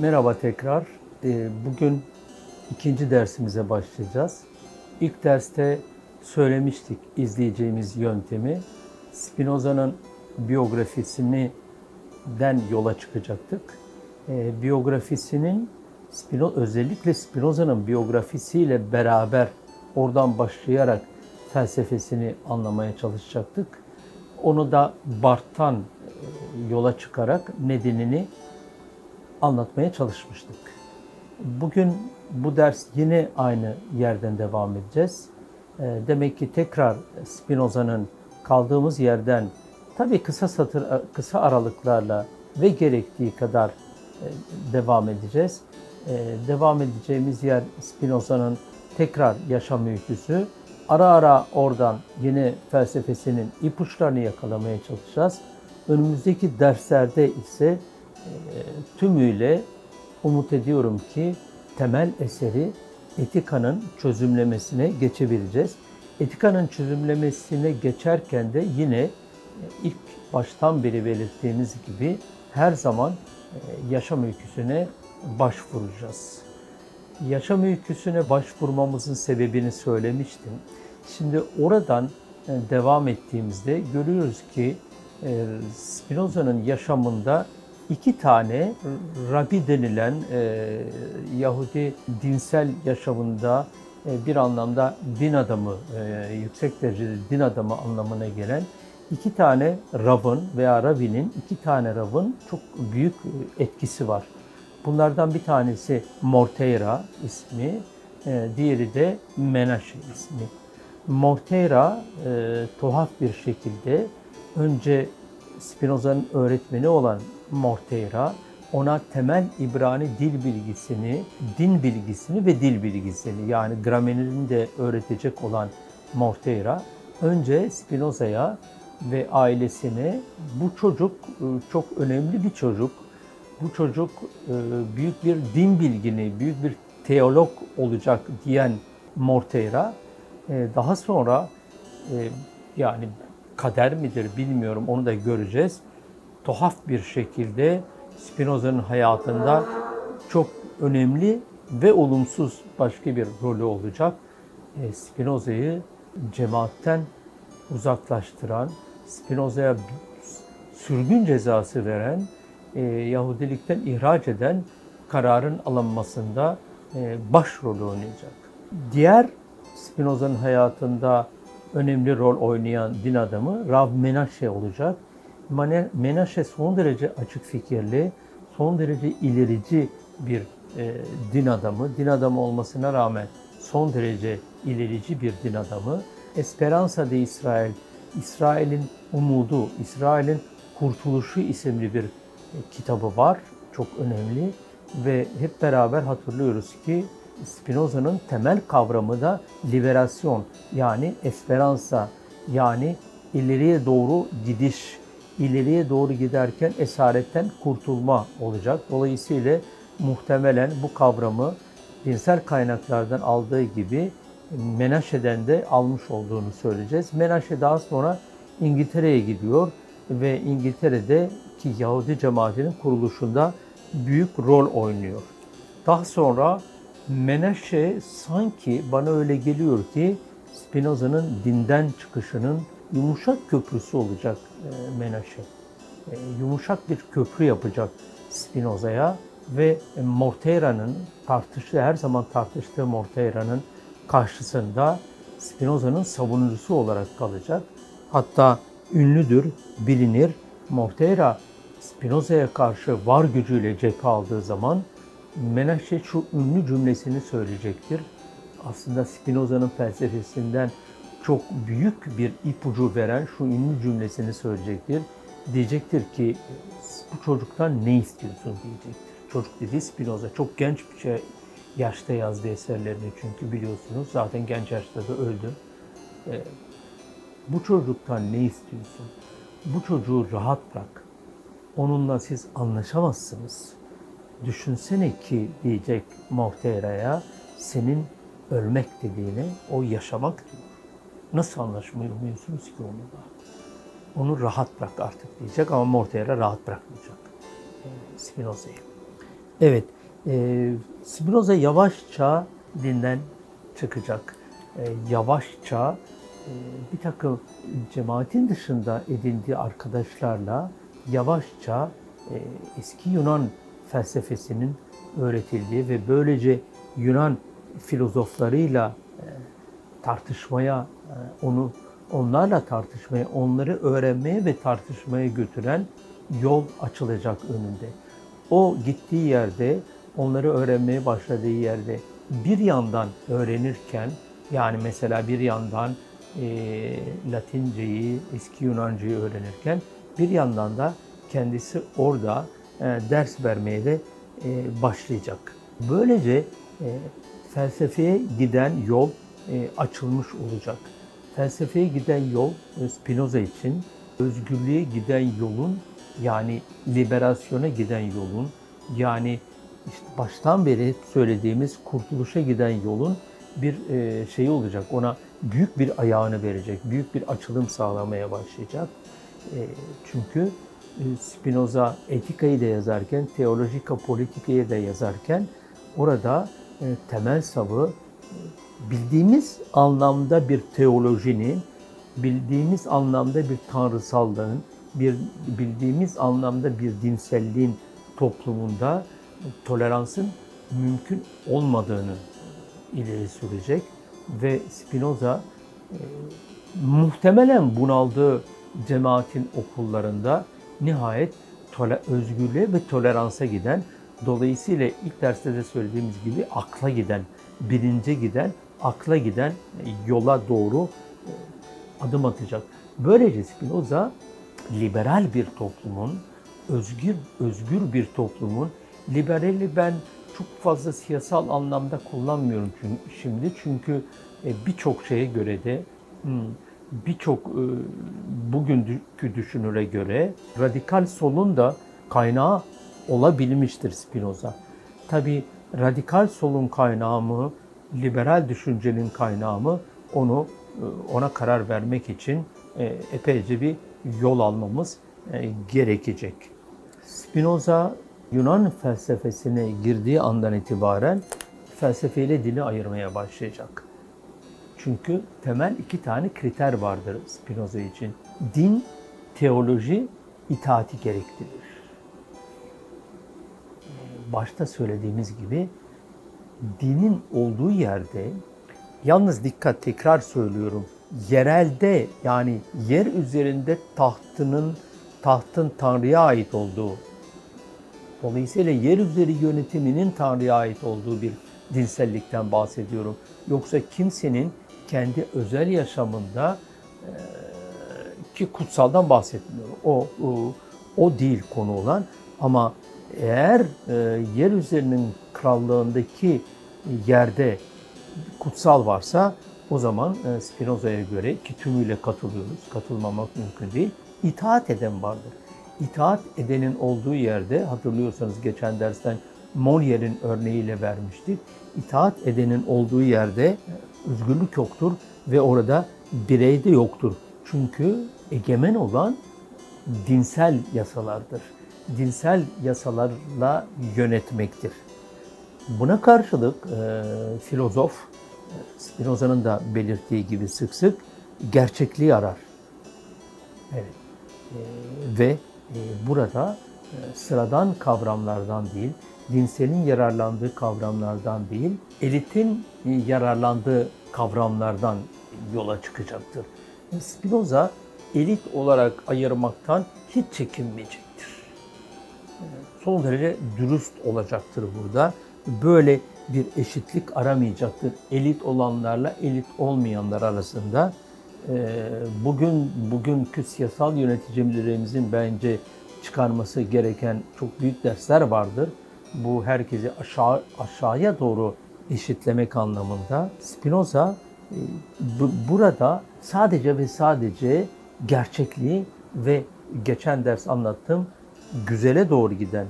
Merhaba tekrar. Ee, Bugün ikinci dersimize başlayacağız. İlk derste söylemiştik izleyeceğimiz yöntemi. Spinoza'nın biyografisini den yola çıkacaktık. Ee, Biyografisinin özellikle Spinoza'nın biyografisiyle beraber oradan başlayarak felsefesini anlamaya çalışacaktık. Onu da Barth'tan e, yola çıkarak nedenini anlatmaya çalışmıştık. Bugün bu ders yine aynı yerden devam edeceğiz. Ee, Demek ki tekrar Spinoza'nın kaldığımız yerden tabii kısa satır kısa aralıklarla ve gerektiği kadar e, devam edeceğiz. Ee, Devam edeceğimiz yer Spinoza'nın tekrar yaşam öyküsü. Ara ara oradan yine felsefesinin ipuçlarını yakalamaya çalışacağız. Önümüzdeki derslerde ise tümüyle umut ediyorum ki temel eseri etikanın çözümlemesine geçebileceğiz. Etikanın çözümlemesine geçerken de yine e, ilk baştan beri belirttiğimiz gibi her zaman e, yaşam öyküsüne başvuracağız. Yaşam öyküsüne başvurmamızın sebebini söylemiştim. Şimdi oradan e, devam ettiğimizde görüyoruz ki Spinoza'nın yaşamında iki tane Rabbi denilen e, Yahudi dinsel yaşamında e, bir anlamda din adamı, e, yüksek derecede din adamı anlamına gelen iki tane Rab'ın veya Rabbinin iki tane Rab'ın çok büyük etkisi var. Bunlardan bir tanesi Morteira ismi, e, diğeri de Menashe ismi. Morteira e, tuhaf bir şekilde önce Spinoza'nın öğretmeni olan Morteira ona temel İbrani dil bilgisini, din bilgisini ve dil bilgisini yani gramerini de öğretecek olan Morteira önce Spinoza'ya ve ailesine bu çocuk e, çok önemli bir çocuk. Bu çocuk e, büyük bir din bilgini, büyük bir teolog olacak diyen Morteira e, daha sonra yani kader midir bilmiyorum onu da göreceğiz. Tuhaf bir şekilde Spinoza'nın hayatında çok önemli ve olumsuz başka bir rolü olacak. Spinoza'yı cemaatten uzaklaştıran, Spinoza'ya sürgün cezası veren, e, Yahudilikten ihraç eden kararın alınmasında e, başrolü oynayacak. Diğer Spinoza'nın hayatında önemli rol oynayan din adamı Rav Menashe olacak. Menashe son derece açık fikirli, son derece ilerici bir e, din adamı. Din adamı olmasına rağmen son derece ilerici bir din adamı. Esperanza de İsrail, İsrail'in umudu, İsrail'in kurtuluşu isimli bir e, kitabı var. Çok önemli ve hep beraber hatırlıyoruz ki Spinoza'nın temel kavramı da liberasyon yani esperanza yani ileriye doğru gidiş, ileriye doğru giderken esaretten kurtulma olacak. Dolayısıyla muhtemelen bu kavramı dinsel kaynaklardan aldığı gibi Menaşe'den de almış olduğunu söyleyeceğiz. Menaşe daha sonra İngiltere'ye gidiyor ve İngiltere'de ki Yahudi cemaatinin kuruluşunda büyük rol oynuyor. Daha sonra Menaşe sanki bana öyle geliyor ki Spinoza'nın dinden çıkışının yumuşak köprüsü olacak e, Menaşe. E, yumuşak bir köprü yapacak Spinoza'ya ve Morteira'nın tartıştığı, her zaman tartıştığı Morteira'nın karşısında Spinoza'nın savunucusu olarak kalacak. Hatta ünlüdür, bilinir. Morteira Spinoza'ya karşı var gücüyle cephe aldığı zaman Menashe şu ünlü cümlesini söyleyecektir. Aslında Spinoza'nın felsefesinden çok büyük bir ipucu veren şu ünlü cümlesini söyleyecektir. Diyecektir ki bu çocuktan ne istiyorsun diyecektir. Çocuk dediği Spinoza çok genç bir şey yaşta yazdığı eserlerini çünkü biliyorsunuz zaten genç yaşta da öldü. Ee, bu çocuktan ne istiyorsun? Bu çocuğu rahat bırak. Onunla siz anlaşamazsınız. Düşünsene ki diyecek Muhtere'ye senin ölmek dediğini o yaşamak diyor. Nasıl anlaşmıyorsunuz ki onunla? Onu rahat bırak artık diyecek ama Mortera rahat bırakmayacak. Spinoza'yı. Evet, e, Spinoza yavaşça dinden çıkacak. E, yavaşça e, bir takım cemaatin dışında edindiği arkadaşlarla yavaşça e, eski Yunan felsefesinin öğretildiği ve böylece Yunan filozoflarıyla e, tartışmaya, onu onlarla tartışmaya, onları öğrenmeye ve tartışmaya götüren yol açılacak önünde. O gittiği yerde, onları öğrenmeye başladığı yerde bir yandan öğrenirken, yani mesela bir yandan e, Latinceyi, eski Yunancayı öğrenirken, bir yandan da kendisi orada e, ders vermeye de e, başlayacak. Böylece e, felsefeye giden yol e, açılmış olacak. Felsefeye giden yol e, Spinoza için özgürlüğe giden yolun yani liberasyona giden yolun yani işte baştan beri söylediğimiz kurtuluşa giden yolun bir e, şeyi olacak. Ona büyük bir ayağını verecek, büyük bir açılım sağlamaya başlayacak. E, çünkü Spinoza etikayı da yazarken, teolojika politikayı da yazarken orada temel savı bildiğimiz anlamda bir teolojinin, bildiğimiz anlamda bir tanrısallığın, bir bildiğimiz anlamda bir dinselliğin toplumunda toleransın mümkün olmadığını ileri sürecek ve Spinoza e, muhtemelen bunaldığı cemaatin okullarında nihayet tole, özgürlüğe ve toleransa giden, dolayısıyla ilk derste de söylediğimiz gibi akla giden, bilince giden, akla giden yola doğru e, adım atacak. Böylece Spinoza liberal bir toplumun, özgür özgür bir toplumun, liberali ben çok fazla siyasal anlamda kullanmıyorum şimdi çünkü e, birçok şeye göre de hmm, birçok e, bugünkü düşünüre göre radikal solun da kaynağı olabilmiştir Spinoza. Tabi radikal solun kaynağı mı, liberal düşüncenin kaynağı mı onu e, ona karar vermek için epeyce bir yol almamız gerekecek. Spinoza Yunan felsefesine girdiği andan itibaren felsefeyle dini ayırmaya başlayacak. Çünkü temel iki tane kriter vardır Spinoza için. Din, teoloji, itaati gerektirir. Başta söylediğimiz gibi dinin olduğu yerde yalnız dikkat tekrar söylüyorum. Yerelde yani yer üzerinde tahtının tahtın Tanrı'ya ait olduğu Dolayısıyla yer üzeri yönetiminin Tanrı'ya ait olduğu bir dinsellikten bahsediyorum. Yoksa kimsenin kendi özel yaşamında e, ki kutsaldan bahsetmiyorum. O, o, o değil konu olan ama eğer e, yer üzerinin krallığındaki yerde kutsal varsa o zaman e, Spinoza'ya göre ki tümüyle katılıyoruz, katılmamak mümkün değil, itaat eden vardır itaat edenin olduğu yerde hatırlıyorsanız geçen dersten Molière'in örneğiyle vermiştik. İtaat edenin olduğu yerde özgürlük yoktur ve orada birey de yoktur. Çünkü egemen olan dinsel yasalardır. Dinsel yasalarla yönetmektir. Buna karşılık e, filozof Spinoza'nın da belirttiği gibi sık sık gerçekliği arar. Evet. E, ve ee, burada e, sıradan kavramlardan değil, dinselin yararlandığı kavramlardan değil, elitin e, yararlandığı kavramlardan yola çıkacaktır. Spinoza elit olarak ayırmaktan hiç çekinmeyecektir. E, son derece dürüst olacaktır burada. Böyle bir eşitlik aramayacaktır. Elit olanlarla elit olmayanlar arasında ee, bugün bugünkü siyasal yöneticilerimizin bence çıkarması gereken çok büyük dersler vardır. Bu herkesi aşağı aşağıya doğru eşitlemek anlamında. Spinoza e, burada sadece ve sadece gerçekliği ve geçen ders anlattığım güzele doğru giden,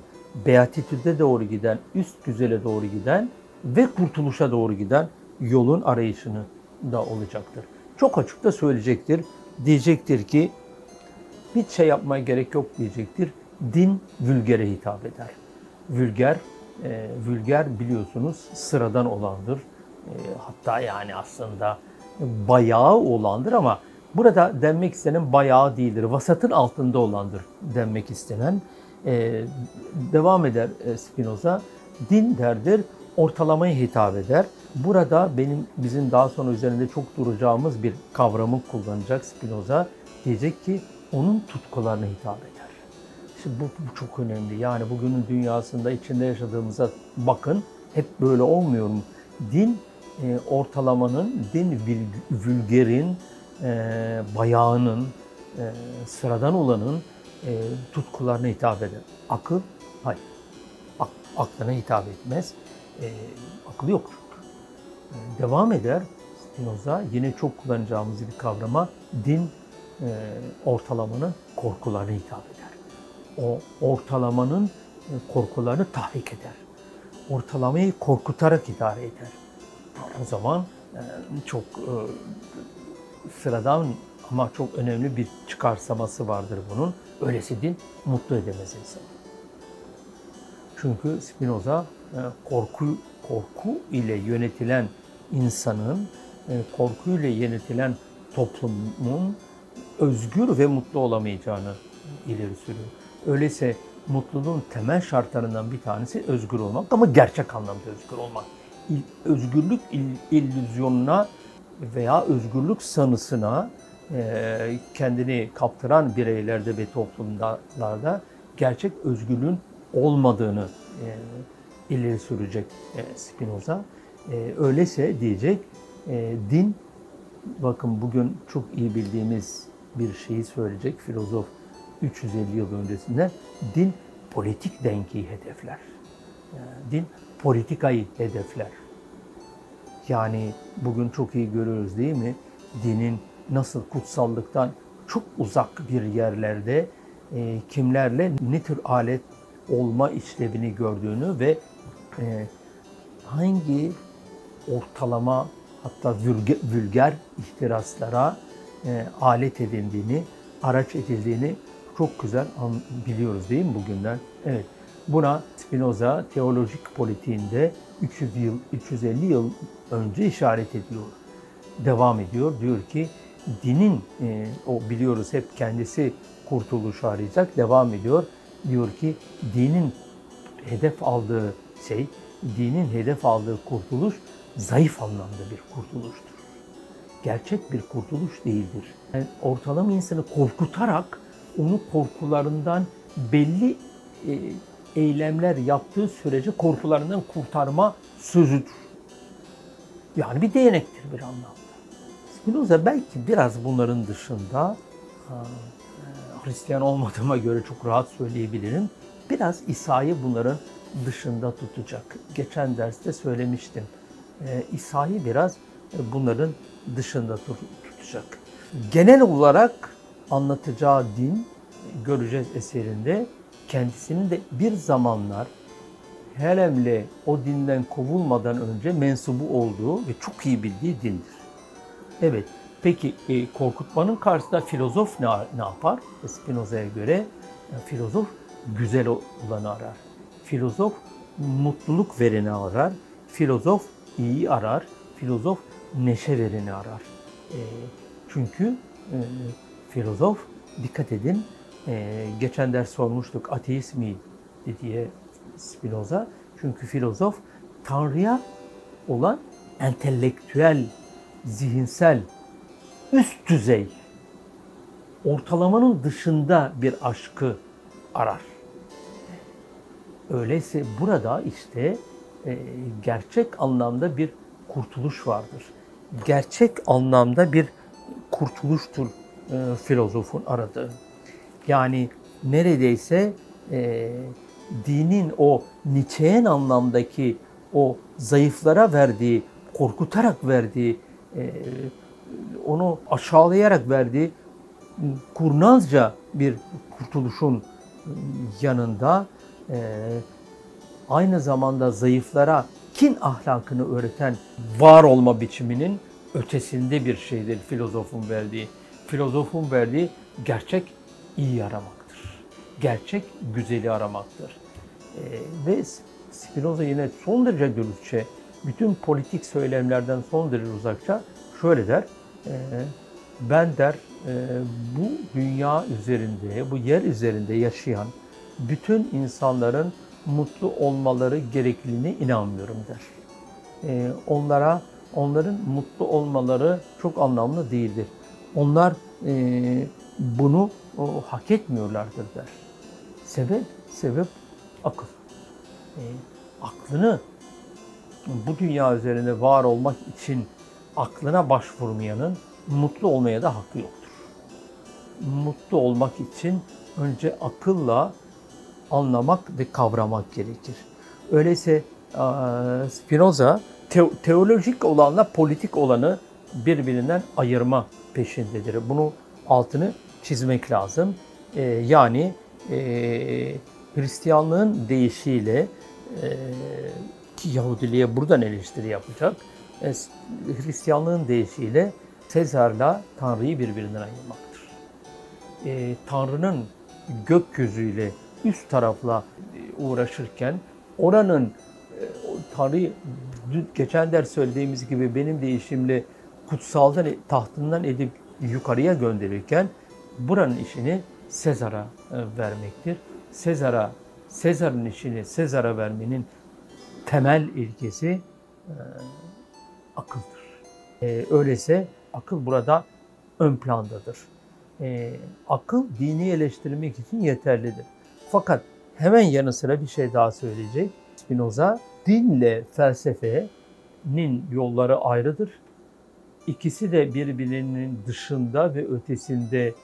beatitüde doğru giden, üst güzele doğru giden ve kurtuluşa doğru giden yolun arayışını da olacaktır çok açıkta söyleyecektir. Diyecektir ki hiç şey yapmaya gerek yok diyecektir. Din vülgere hitap eder. Vülger e, vulgar biliyorsunuz sıradan olandır. E, hatta yani aslında bayağı olandır ama burada denmek istenen bayağı değildir. Vasatın altında olandır denmek istenen. E, devam eder e, Spinoza. Din derdir, ortalamaya hitap eder. Burada benim bizim daha sonra üzerinde çok duracağımız bir kavramı kullanacak Spinoza. Diyecek ki onun tutkularına hitap eder. Şimdi bu, bu çok önemli. Yani bugünün dünyasında içinde yaşadığımıza bakın. Hep böyle olmuyor mu? Din e, ortalamanın, din vulgerin, e, bayağının, e, sıradan olanın e, tutkularına hitap eder. Akıl, hayır. Ak, aklına hitap etmez. E, akıl yok. E, devam eder Spinoza. Yine çok kullanacağımız bir kavrama din e, ortalamanın korkularına hitap eder o ortalamanın e, korkularını tahrik eder. Ortalamayı korkutarak idare eder. O zaman e, çok e, sıradan ama çok önemli bir çıkarsaması vardır bunun. Öylesi din mutlu edemez insanı. Çünkü Spinoza korku korku ile yönetilen insanın korku ile yönetilen toplumun özgür ve mutlu olamayacağını ileri sürüyor. Öyleyse mutluluğun temel şartlarından bir tanesi özgür olmak ama gerçek anlamda özgür olmak. Özgürlük illüzyonuna veya özgürlük sanısına e, kendini kaptıran bireylerde ve toplumlarda gerçek özgürlüğün olmadığını e, ileri sürecek e, Spinoza. Öyleyse diyecek din, bakın bugün çok iyi bildiğimiz bir şeyi söyleyecek filozof 350 yıl öncesinde din politik dengeyi hedefler. Din politikayı hedefler. Yani bugün çok iyi görüyoruz değil mi? Dinin nasıl kutsallıktan çok uzak bir yerlerde e, kimlerle ne tür alet olma işlevini gördüğünü ve e, hangi ortalama hatta vulgar ihtiraslara e, alet edildiğini, araç edildiğini çok güzel biliyoruz değil mi bugünden? Evet. Buna Spinoza teolojik politiğinde 300 yıl, 350 yıl önce işaret ediyor. Devam ediyor. Diyor ki dinin, e, o biliyoruz hep kendisi kurtuluş arayacak. Devam ediyor. Diyor ki dinin hedef aldığı şey, dinin hedef aldığı kurtuluş zayıf anlamda bir kurtuluştur. Gerçek bir kurtuluş değildir. Yani ortalama insanı korkutarak onu korkularından belli e, eylemler yaptığı sürece korkularından kurtarma sözüdür. Yani bir değnektir bir anlamda. Spinoza belki biraz bunların dışında e, Hristiyan olmadığıma göre çok rahat söyleyebilirim. Biraz İsa'yı bunların dışında tutacak. Geçen derste söylemiştim. E, İsa'yı biraz bunların dışında tutacak. Genel olarak anlatacağı din göreceğiz eserinde kendisinin de bir zamanlar Helem'le o dinden kovulmadan önce mensubu olduğu ve çok iyi bildiği dindir. Evet, peki e, korkutmanın karşısında filozof ne, ne yapar? Spinoza'ya göre yani filozof güzel olanı arar. Filozof mutluluk vereni arar. Filozof iyi arar. Filozof neşe vereni arar. E, çünkü e, filozof, dikkat edin, e, geçen ders sormuştuk ateist mi diye Spinoza. Çünkü filozof Tanrı'ya olan entelektüel, zihinsel, üst düzey, ortalamanın dışında bir aşkı arar. Öyleyse burada işte e, gerçek anlamda bir kurtuluş vardır. Gerçek anlamda bir kurtuluştur e, filozofun aradığı. Yani neredeyse e, dinin o niçeyen anlamdaki o zayıflara verdiği, korkutarak verdiği, e, onu aşağılayarak verdiği kurnazca bir kurtuluşun yanında e, aynı zamanda zayıflara kin ahlakını öğreten var olma biçiminin ötesinde bir şeydir filozofun verdiği. Filozofun verdiği gerçek iyi aramaktır. Gerçek güzeli aramaktır. E, ve Spinoza yine son derece dürüstçe, bütün politik söylemlerden son derece uzakça şöyle der. E, ben der e, bu dünya üzerinde, bu yer üzerinde yaşayan bütün insanların mutlu olmaları gerekliliğine inanmıyorum der. E, onlara, onların mutlu olmaları çok anlamlı değildir. Onlar e, bunu o, hak etmiyorlardır der. Sebep, sebep akıl. E, aklını bu dünya üzerinde var olmak için aklına başvurmayanın mutlu olmaya da hakkı yoktur. Mutlu olmak için önce akılla anlamak ve kavramak gerekir. Öyleyse Spinoza teolojik olanla politik olanı birbirinden ayırma peşindedir. Bunu altını çizmek lazım. E, yani e, Hristiyanlığın değişiyle e, ki Yahudiliğe buradan eleştiri yapacak. E, Hristiyanlığın değişiyle Sezar'la Tanrı'yı birbirinden ayırmaktır. E, Tanrı'nın gökyüzüyle üst tarafla e, uğraşırken oranın e, Tanrı'yı geçen ders söylediğimiz gibi benim değişimle kutsaldan tahtından edip yukarıya gönderirken buranın işini Sezar'a e, vermektir. Sezar'a Sezar'ın işini Sezar'a vermenin temel ilkesi e, akıldır. E, öyleyse akıl burada ön plandadır. E, akıl dini eleştirmek için yeterlidir. Fakat hemen yanı sıra bir şey daha söyleyecek. Spinoza dinle felsefenin yolları ayrıdır. İkisi de birbirinin dışında ve ötesinde e,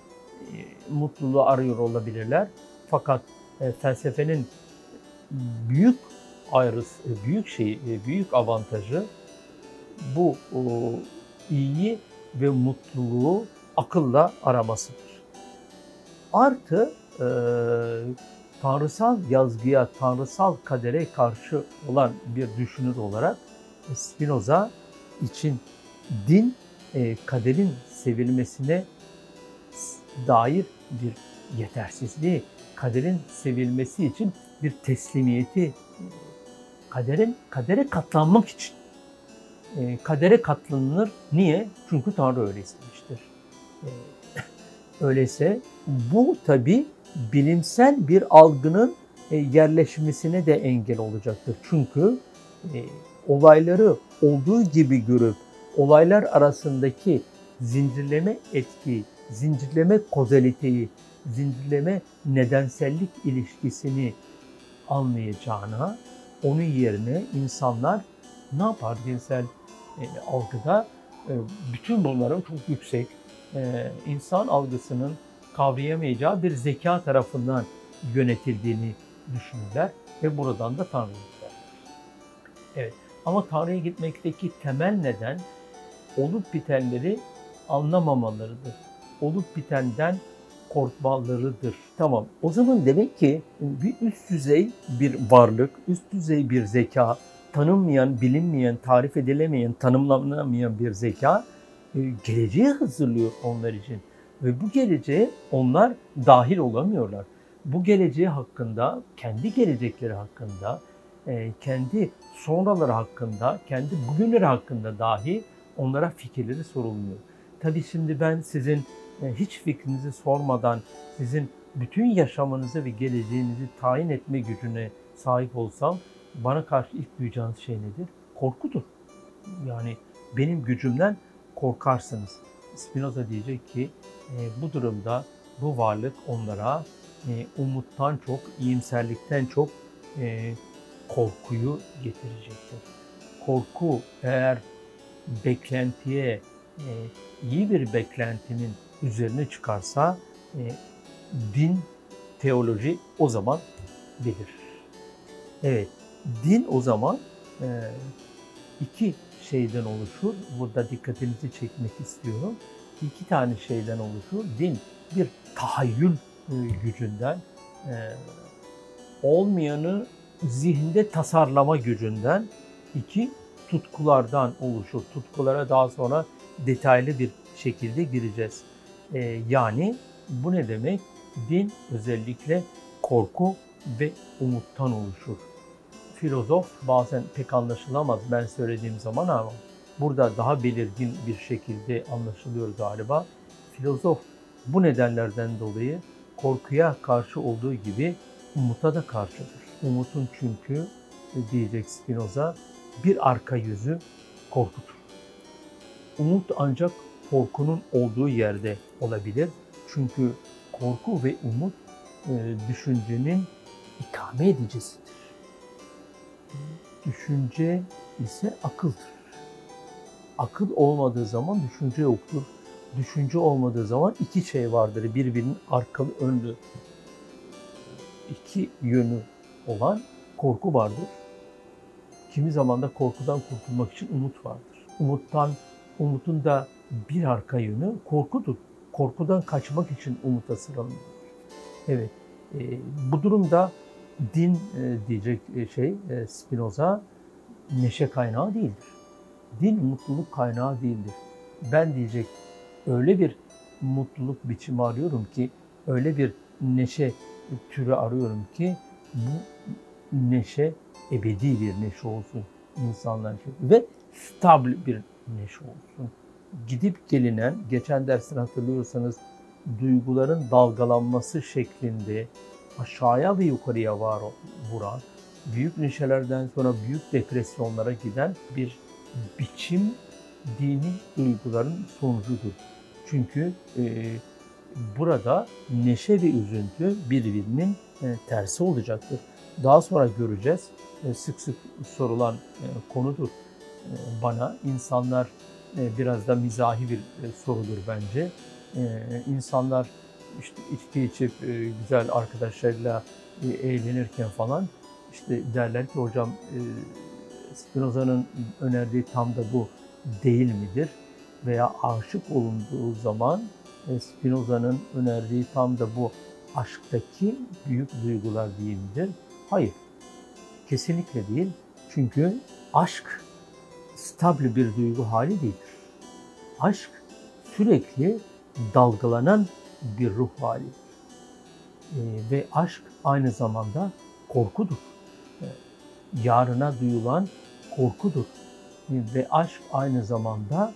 mutluluğu arıyor olabilirler. Fakat e, felsefenin büyük ayrısı, e, büyük şeyi, büyük avantajı bu iyiyi ve mutluluğu akılla aramasıdır. Artı e, tanrısal yazgıya, tanrısal kadere karşı olan bir düşünür olarak Spinoza için din e, kaderin sevilmesine dair bir yetersizliği, kaderin sevilmesi için bir teslimiyeti, kaderin kadere katlanmak için. E, kadere katlanılır. Niye? Çünkü Tanrı öyle istemiştir. E, öyleyse bu tabi bilimsel bir algının e, yerleşmesine de engel olacaktır. Çünkü e, olayları olduğu gibi görüp olaylar arasındaki zincirleme etki, zincirleme kozaliteyi, zincirleme nedensellik ilişkisini anlayacağına onun yerine insanlar ne yapar dinsel e, algıda? E, bütün bunların çok yüksek e, insan algısının kavrayamayacağı bir zeka tarafından yönetildiğini düşünürler ve buradan da Tanrı'ya giderler. Evet ama Tanrı'ya gitmekteki temel neden olup bitenleri anlamamalarıdır. Olup bitenden korkmalarıdır. Tamam. O zaman demek ki bir üst düzey bir varlık, üst düzey bir zeka, tanınmayan, bilinmeyen, tarif edilemeyen, tanımlanamayan bir zeka e, geleceği hazırlıyor onlar için. Ve bu geleceğe onlar dahil olamıyorlar. Bu geleceği hakkında, kendi gelecekleri hakkında, e, kendi sonraları hakkında, kendi bugünleri hakkında dahi onlara fikirleri sorulmuyor. Tabii şimdi ben sizin hiç fikrinizi sormadan sizin bütün yaşamınızı ve geleceğinizi tayin etme gücüne sahip olsam bana karşı ilk duyacağınız şey nedir? Korkudur. Yani benim gücümden korkarsınız. Spinoza diyecek ki e, bu durumda bu varlık onlara e, umuttan çok, iyimserlikten çok e, korkuyu getirecektir. Korku eğer beklentiye, iyi bir beklentinin üzerine çıkarsa e, din, teoloji o zaman belirir. Evet, din o zaman e, iki şeyden oluşur. Burada dikkatinizi çekmek istiyorum. İki tane şeyden oluşur. Din bir tahayyül e, gücünden, e, olmayanı zihinde tasarlama gücünden, iki tutkulardan oluşur. Tutkulara daha sonra detaylı bir şekilde gireceğiz. E, yani bu ne demek? Din özellikle korku ve umuttan oluşur. filozof bazen pek anlaşılamaz ben söylediğim zaman ama burada daha belirgin bir şekilde anlaşılıyor galiba. Filozof bu nedenlerden dolayı korkuya karşı olduğu gibi umuta da karşıdır. Umutun çünkü diyecek Spinoza bir arka yüzü korkutur. Umut ancak korkunun olduğu yerde olabilir. Çünkü korku ve umut e, düşüncenin ikame edicisidir. Düşünce ise akıldır. Akıl olmadığı zaman düşünce yoktur. Düşünce olmadığı zaman iki şey vardır. Birbirinin arkalı önlü iki yönü olan korku vardır. Kimi zaman da korkudan kurtulmak için umut vardır. Umuttan, umutun da bir arka yönü korkudur. Korkudan kaçmak için umuta sıralanır. Evet, e, bu durumda din e, diyecek şey e, Spinoza neşe kaynağı değildir. Din mutluluk kaynağı değildir. Ben diyecek öyle bir mutluluk biçimi arıyorum ki, öyle bir neşe türü arıyorum ki bu neşe ebedi bir neşe olsun insanlar için ve stabil bir neşe olsun. Gidip gelinen, geçen dersten hatırlıyorsanız duyguların dalgalanması şeklinde aşağıya ve yukarıya var vuran, büyük neşelerden sonra büyük depresyonlara giden bir biçim dini duyguların sonucudur. Çünkü e, burada neşe ve üzüntü birbirinin e, tersi olacaktır. Daha sonra göreceğiz. E, sık sık sorulan e, konudur bana. İnsanlar e, biraz da mizahi bir e, sorudur bence. E, insanlar işte içki içip güzel arkadaşlarıyla eğlenirken falan işte derler ki hocam Spinoza'nın önerdiği tam da bu değil midir? Veya aşık olunduğu zaman Spinoza'nın önerdiği tam da bu aşktaki büyük duygular değil midir? Hayır. Kesinlikle değil. Çünkü aşk stabil bir duygu hali değildir. Aşk sürekli dalgalanan bir ruh halidir. E, ve aşk aynı zamanda korkudur. E, yarına duyulan korkudur. E, ve aşk aynı zamanda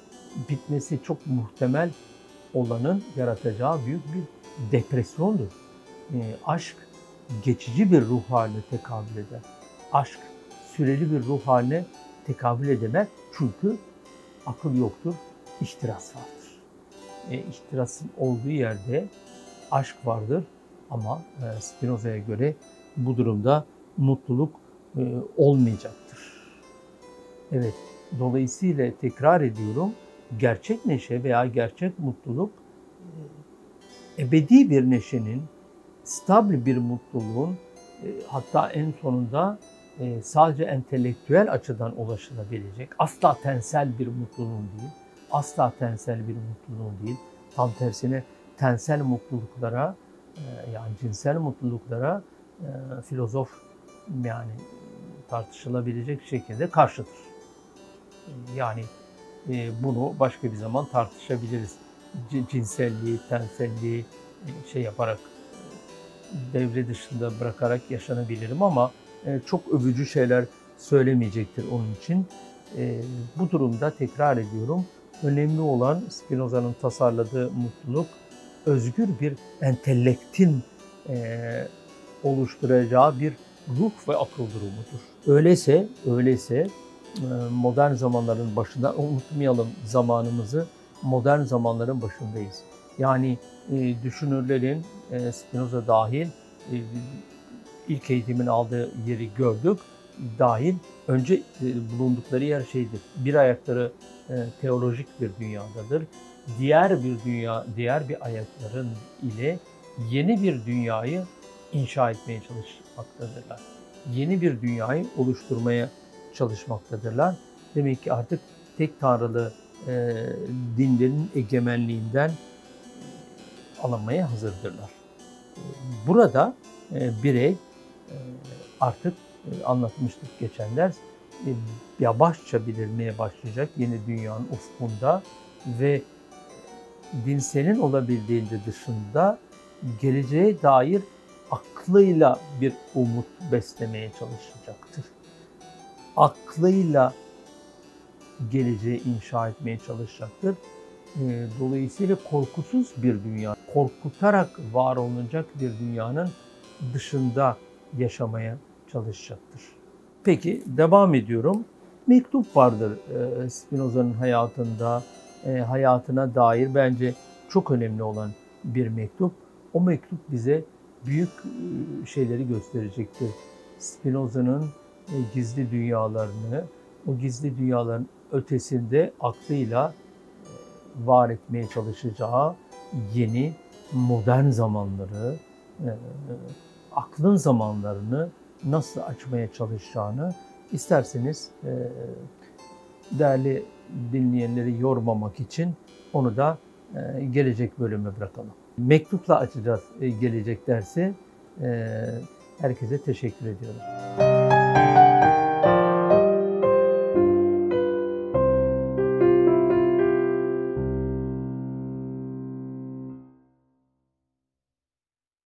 bitmesi çok muhtemel olanın yaratacağı büyük bir depresyondur. E, aşk geçici bir ruh haline tekabül eder. Aşk süreli bir ruh haline tekabül edemez çünkü akıl yoktur, ihtiras vardır. E, ihtirasın olduğu yerde aşk vardır ama e, Spinoza'ya göre bu durumda mutluluk e, olmayacaktır. Evet, dolayısıyla tekrar ediyorum, gerçek neşe veya gerçek mutluluk e, ebedi bir neşenin, stabil bir mutluluğun, e, hatta en sonunda e, sadece entelektüel açıdan ulaşılabilecek, asla tensel bir mutluluğun değil, asla tensel bir mutluluğun değil, tam tersine tensel mutluluklara, yani cinsel mutluluklara filozof yani tartışılabilecek şekilde karşıdır. Yani bunu başka bir zaman tartışabiliriz. Cinselliği, tenselliği şey yaparak devre dışında bırakarak yaşanabilirim ama çok övücü şeyler söylemeyecektir onun için. Bu durumda tekrar ediyorum önemli olan Spinoza'nın tasarladığı mutluluk özgür bir entelektin oluşturacağı bir ruh ve akıl durumudur. Öyleyse, öyleyse modern zamanların başında unutmayalım zamanımızı modern zamanların başındayız. Yani e, düşünürlerin e, Spinoza dahil e, ilk eğitimin aldığı yeri gördük dahil önce e, bulundukları yer şeydir. Bir ayakları e, teolojik bir dünyadadır. Diğer bir dünya, diğer bir ayakların ile yeni bir dünyayı inşa etmeye çalışmaktadırlar. Yeni bir dünyayı oluşturmaya çalışmaktadırlar. Demek ki artık tek tanrılı e, dinlerin egemenliğinden alınmaya hazırdırlar. Burada e, birey e, artık e, anlatmıştık geçen ders e, yavaşça bilirmeye başlayacak yeni dünyanın ufkunda ve dinselin olabildiğinde dışında geleceğe dair aklıyla bir umut beslemeye çalışacaktır. aklıyla geleceği inşa etmeye çalışacaktır. E, Dolayısıyla korkusuz bir dünya, korkutarak var olunacak bir dünyanın dışında yaşamaya çalışacaktır. Peki devam ediyorum. Mektup vardır e, Spinoza'nın hayatında, e, hayatına dair bence çok önemli olan bir mektup. O mektup bize büyük e, şeyleri gösterecektir. Spinoza'nın gizli dünyalarını, o gizli dünyaların ötesinde aklıyla var etmeye çalışacağı yeni modern zamanları, aklın zamanlarını nasıl açmaya çalışacağını isterseniz e, değerli dinleyenleri yormamak için onu da e, gelecek bölüme bırakalım. Mektupla açacağız e, gelecek dersi. Herkese teşekkür ediyorum.